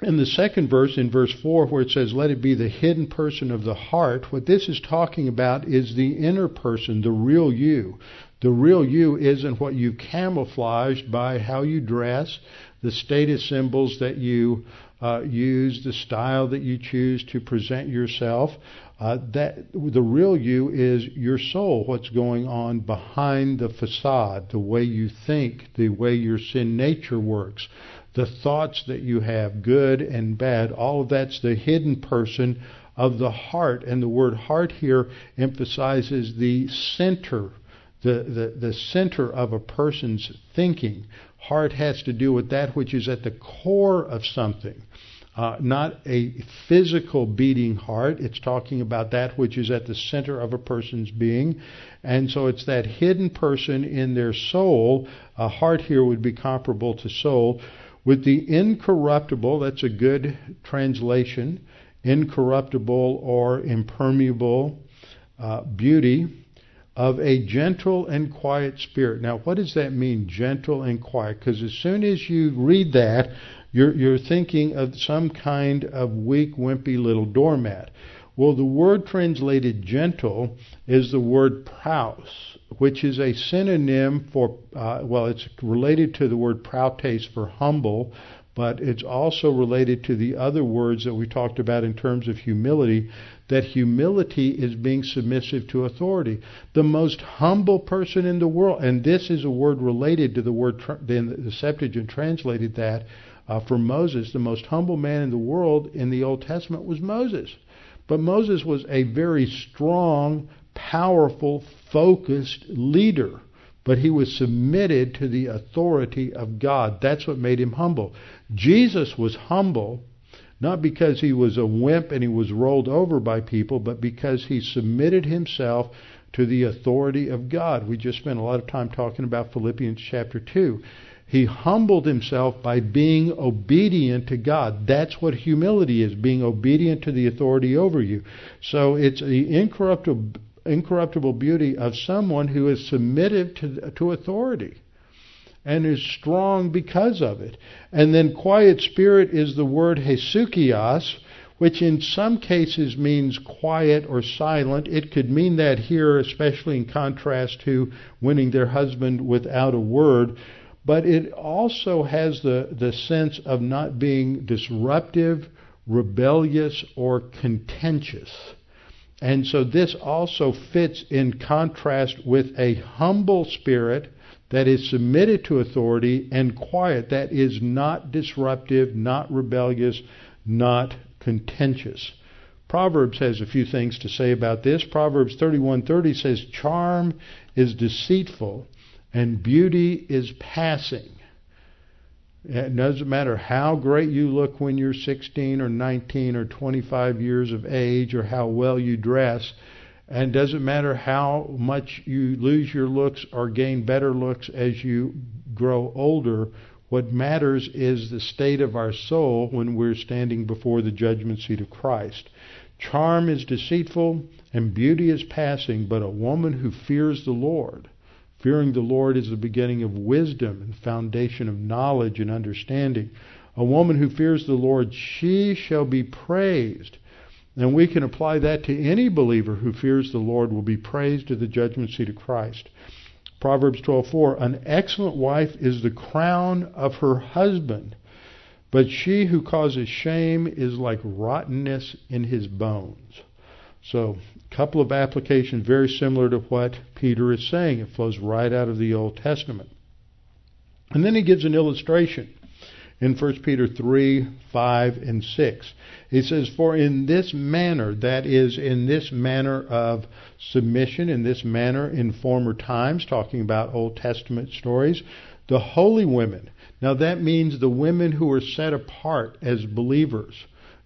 In the second verse, in verse 4, where it says, Let it be the hidden person of the heart, what this is talking about is the inner person, the real you. The real you isn't what you've camouflaged by how you dress, the status symbols that you uh, use, the style that you choose to present yourself. Uh, that the real you is your soul, what's going on behind the facade, the way you think, the way your sin nature works, the thoughts that you have, good and bad. All of that's the hidden person of the heart, and the word heart here emphasizes the center. The, the, the center of a person's thinking. Heart has to do with that which is at the core of something. Uh, not a physical beating heart. It's talking about that which is at the center of a person's being. And so it's that hidden person in their soul. A heart here would be comparable to soul. With the incorruptible, that's a good translation, incorruptible or impermeable uh, beauty of a gentle and quiet spirit. Now, what does that mean, gentle and quiet? Because as soon as you read that, you're, you're thinking of some kind of weak, wimpy little doormat. Well, the word translated gentle is the word praus, which is a synonym for, uh, well, it's related to the word prautes for humble, but it's also related to the other words that we talked about in terms of humility, that humility is being submissive to authority. The most humble person in the world, and this is a word related to the word, the Septuagint translated that, uh, for Moses, the most humble man in the world in the Old Testament was Moses. But Moses was a very strong, powerful, focused leader. But he was submitted to the authority of God. That's what made him humble. Jesus was humble, not because he was a wimp and he was rolled over by people, but because he submitted himself to the authority of God. We just spent a lot of time talking about Philippians chapter 2. He humbled himself by being obedient to God. That's what humility is, being obedient to the authority over you. So it's the incorruptible, incorruptible beauty of someone who is submitted to, to authority and is strong because of it. And then quiet spirit is the word hesukios, which in some cases means quiet or silent. It could mean that here, especially in contrast to winning their husband without a word but it also has the, the sense of not being disruptive, rebellious, or contentious. And so this also fits in contrast with a humble spirit that is submitted to authority and quiet, that is not disruptive, not rebellious, not contentious. Proverbs has a few things to say about this. Proverbs 31:30 says charm is deceitful and beauty is passing. It doesn't matter how great you look when you're 16 or 19 or 25 years of age or how well you dress. And it doesn't matter how much you lose your looks or gain better looks as you grow older. What matters is the state of our soul when we're standing before the judgment seat of Christ. Charm is deceitful and beauty is passing, but a woman who fears the Lord Fearing the Lord is the beginning of wisdom and foundation of knowledge and understanding. A woman who fears the Lord, she shall be praised. And we can apply that to any believer who fears the Lord will be praised at the judgment seat of Christ. Proverbs 12:4 An excellent wife is the crown of her husband, but she who causes shame is like rottenness in his bones. So, couple of applications very similar to what Peter is saying. It flows right out of the Old Testament. And then he gives an illustration in 1 Peter 3, 5, and 6. He says, For in this manner, that is, in this manner of submission, in this manner in former times, talking about Old Testament stories, the holy women. Now that means the women who were set apart as believers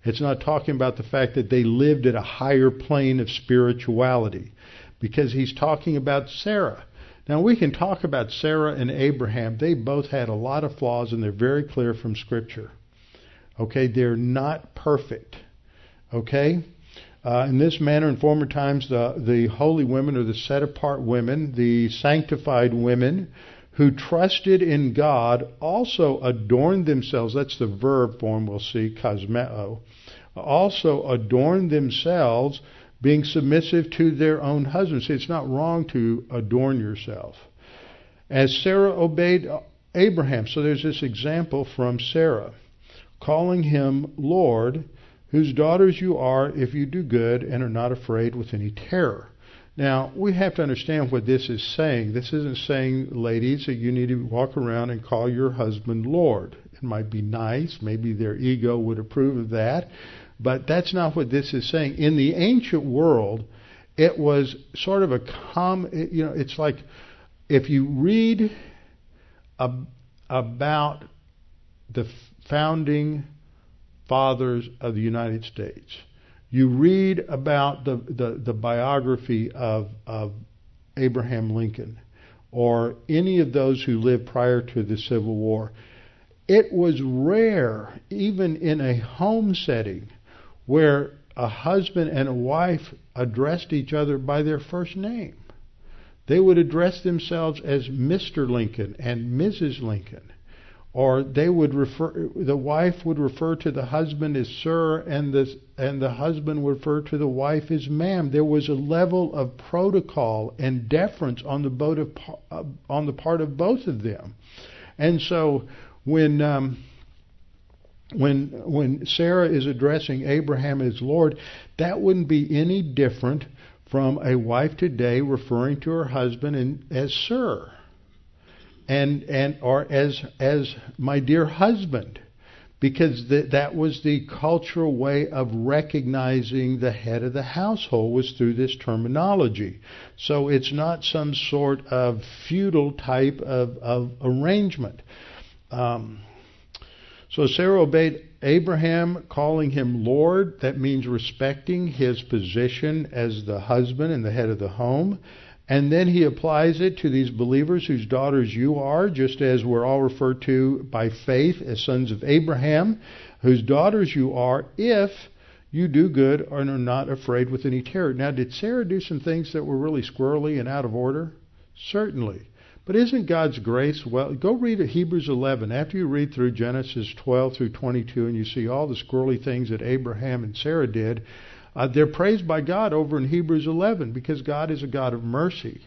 it's not talking about the fact that they lived at a higher plane of spirituality, because he's talking about Sarah. Now, we can talk about Sarah and Abraham. They both had a lot of flaws, and they're very clear from Scripture. Okay, they're not perfect. Okay? Uh, in this manner, in former times, the, the holy women or the set apart women, the sanctified women, who trusted in God also adorned themselves. That's the verb form we'll see, cosmeo. Also adorned themselves, being submissive to their own husbands. See, it's not wrong to adorn yourself. As Sarah obeyed Abraham. So there's this example from Sarah. calling him Lord, whose daughters you are if you do good and are not afraid with any terror. Now, we have to understand what this is saying. This isn't saying, ladies, that you need to walk around and call your husband Lord. It might be nice. Maybe their ego would approve of that. But that's not what this is saying. In the ancient world, it was sort of a com. You know, it's like if you read ab- about the founding fathers of the United States, you read about the, the, the biography of, of Abraham Lincoln or any of those who lived prior to the Civil War. It was rare, even in a home setting, where a husband and a wife addressed each other by their first name. They would address themselves as Mr. Lincoln and Mrs. Lincoln or they would refer the wife would refer to the husband as sir and the and the husband would refer to the wife as ma'am. There was a level of protocol and deference on the boat of uh, on the part of both of them. And so when um, when when Sarah is addressing Abraham as Lord that wouldn't be any different from a wife today referring to her husband in, as sir and and or as as my dear husband because th- that was the cultural way of recognizing the head of the household was through this terminology. So it's not some sort of feudal type of, of arrangement. Um, so Sarah obeyed Abraham, calling him Lord. That means respecting his position as the husband and the head of the home. And then he applies it to these believers whose daughters you are, just as we're all referred to by faith as sons of Abraham, whose daughters you are, if you do good and are not afraid with any terror. Now, did Sarah do some things that were really squirrely and out of order? Certainly. But isn't God's grace well? Go read Hebrews 11. After you read through Genesis 12 through 22 and you see all the squirrely things that Abraham and Sarah did, uh, they're praised by God over in Hebrews 11 because God is a God of mercy.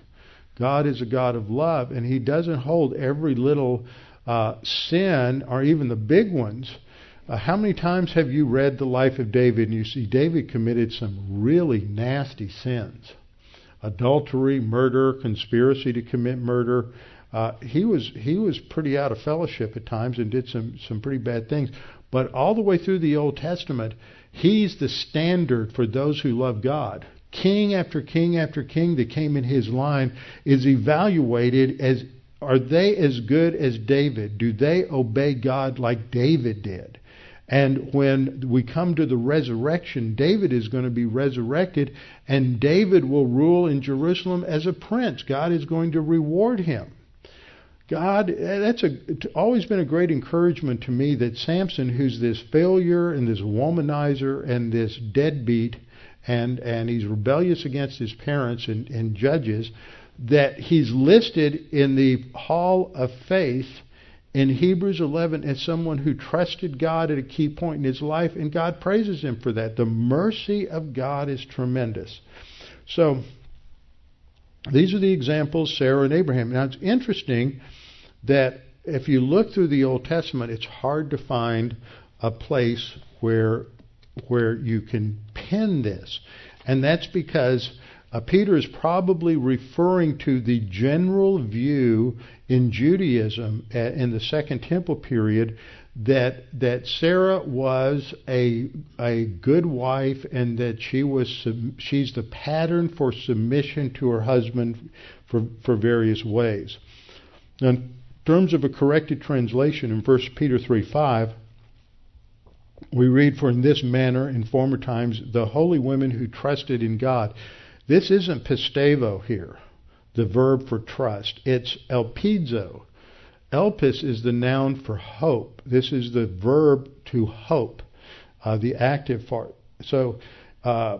God is a God of love, and He doesn't hold every little uh, sin or even the big ones. Uh, how many times have you read the life of David and you see David committed some really nasty sins? Adultery, murder, conspiracy to commit murder. Uh, he was he was pretty out of fellowship at times and did some some pretty bad things. But all the way through the Old Testament, He's the standard for those who love God. King after king after king that came in his line is evaluated as are they as good as David? Do they obey God like David did? And when we come to the resurrection, David is going to be resurrected, and David will rule in Jerusalem as a prince. God is going to reward him. God, that's a, always been a great encouragement to me that Samson, who's this failure and this womanizer and this deadbeat, and and he's rebellious against his parents and, and judges, that he's listed in the hall of faith in Hebrews 11 as someone who trusted God at a key point in his life, and God praises him for that. The mercy of God is tremendous. So, these are the examples, Sarah and Abraham. Now, it's interesting that if you look through the Old Testament, it's hard to find a place where where you can pin this, and that's because uh, Peter is probably referring to the general view in Judaism at, in the Second Temple period that that Sarah was a a good wife and that she was she's the pattern for submission to her husband for for various ways. Now, terms of a corrected translation in 1 Peter 3 5, we read, For in this manner, in former times, the holy women who trusted in God. This isn't pistevo here, the verb for trust. It's elpizo. Elpis is the noun for hope. This is the verb to hope, uh, the active part. So, uh,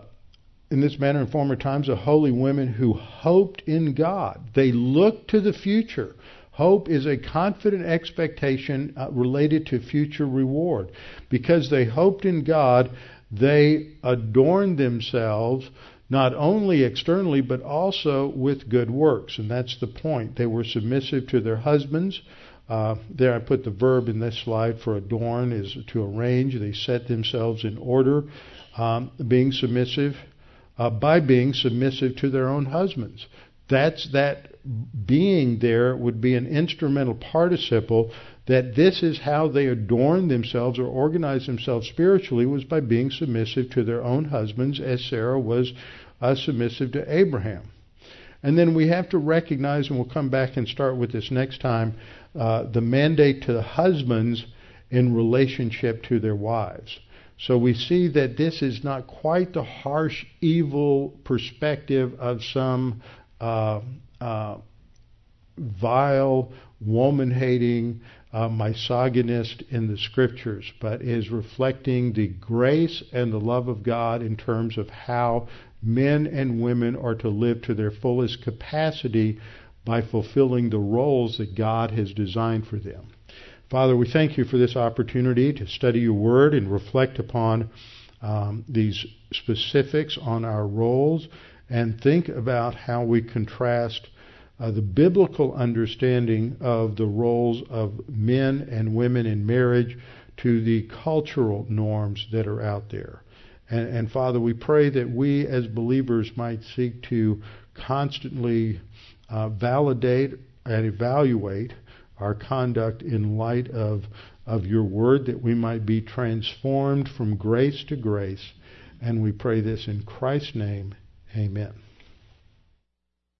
in this manner, in former times, the holy women who hoped in God. They looked to the future. Hope is a confident expectation uh, related to future reward. Because they hoped in God, they adorned themselves not only externally but also with good works. And that's the point. They were submissive to their husbands. Uh, there I put the verb in this slide for adorn is to arrange. They set themselves in order, um, being submissive, uh, by being submissive to their own husbands. That's that being there would be an instrumental participle that this is how they adorn themselves or organize themselves spiritually was by being submissive to their own husbands as Sarah was uh, submissive to Abraham. And then we have to recognize, and we'll come back and start with this next time, uh, the mandate to the husbands in relationship to their wives. So we see that this is not quite the harsh, evil perspective of some uh, uh, vile, woman hating, uh, misogynist in the scriptures, but is reflecting the grace and the love of God in terms of how men and women are to live to their fullest capacity by fulfilling the roles that God has designed for them. Father, we thank you for this opportunity to study your word and reflect upon um, these specifics on our roles and think about how we contrast uh, the biblical understanding of the roles of men and women in marriage to the cultural norms that are out there. And, and Father, we pray that we as believers might seek to constantly uh, validate and evaluate our conduct in light of, of your word, that we might be transformed from grace to grace. And we pray this in Christ's name. Amen.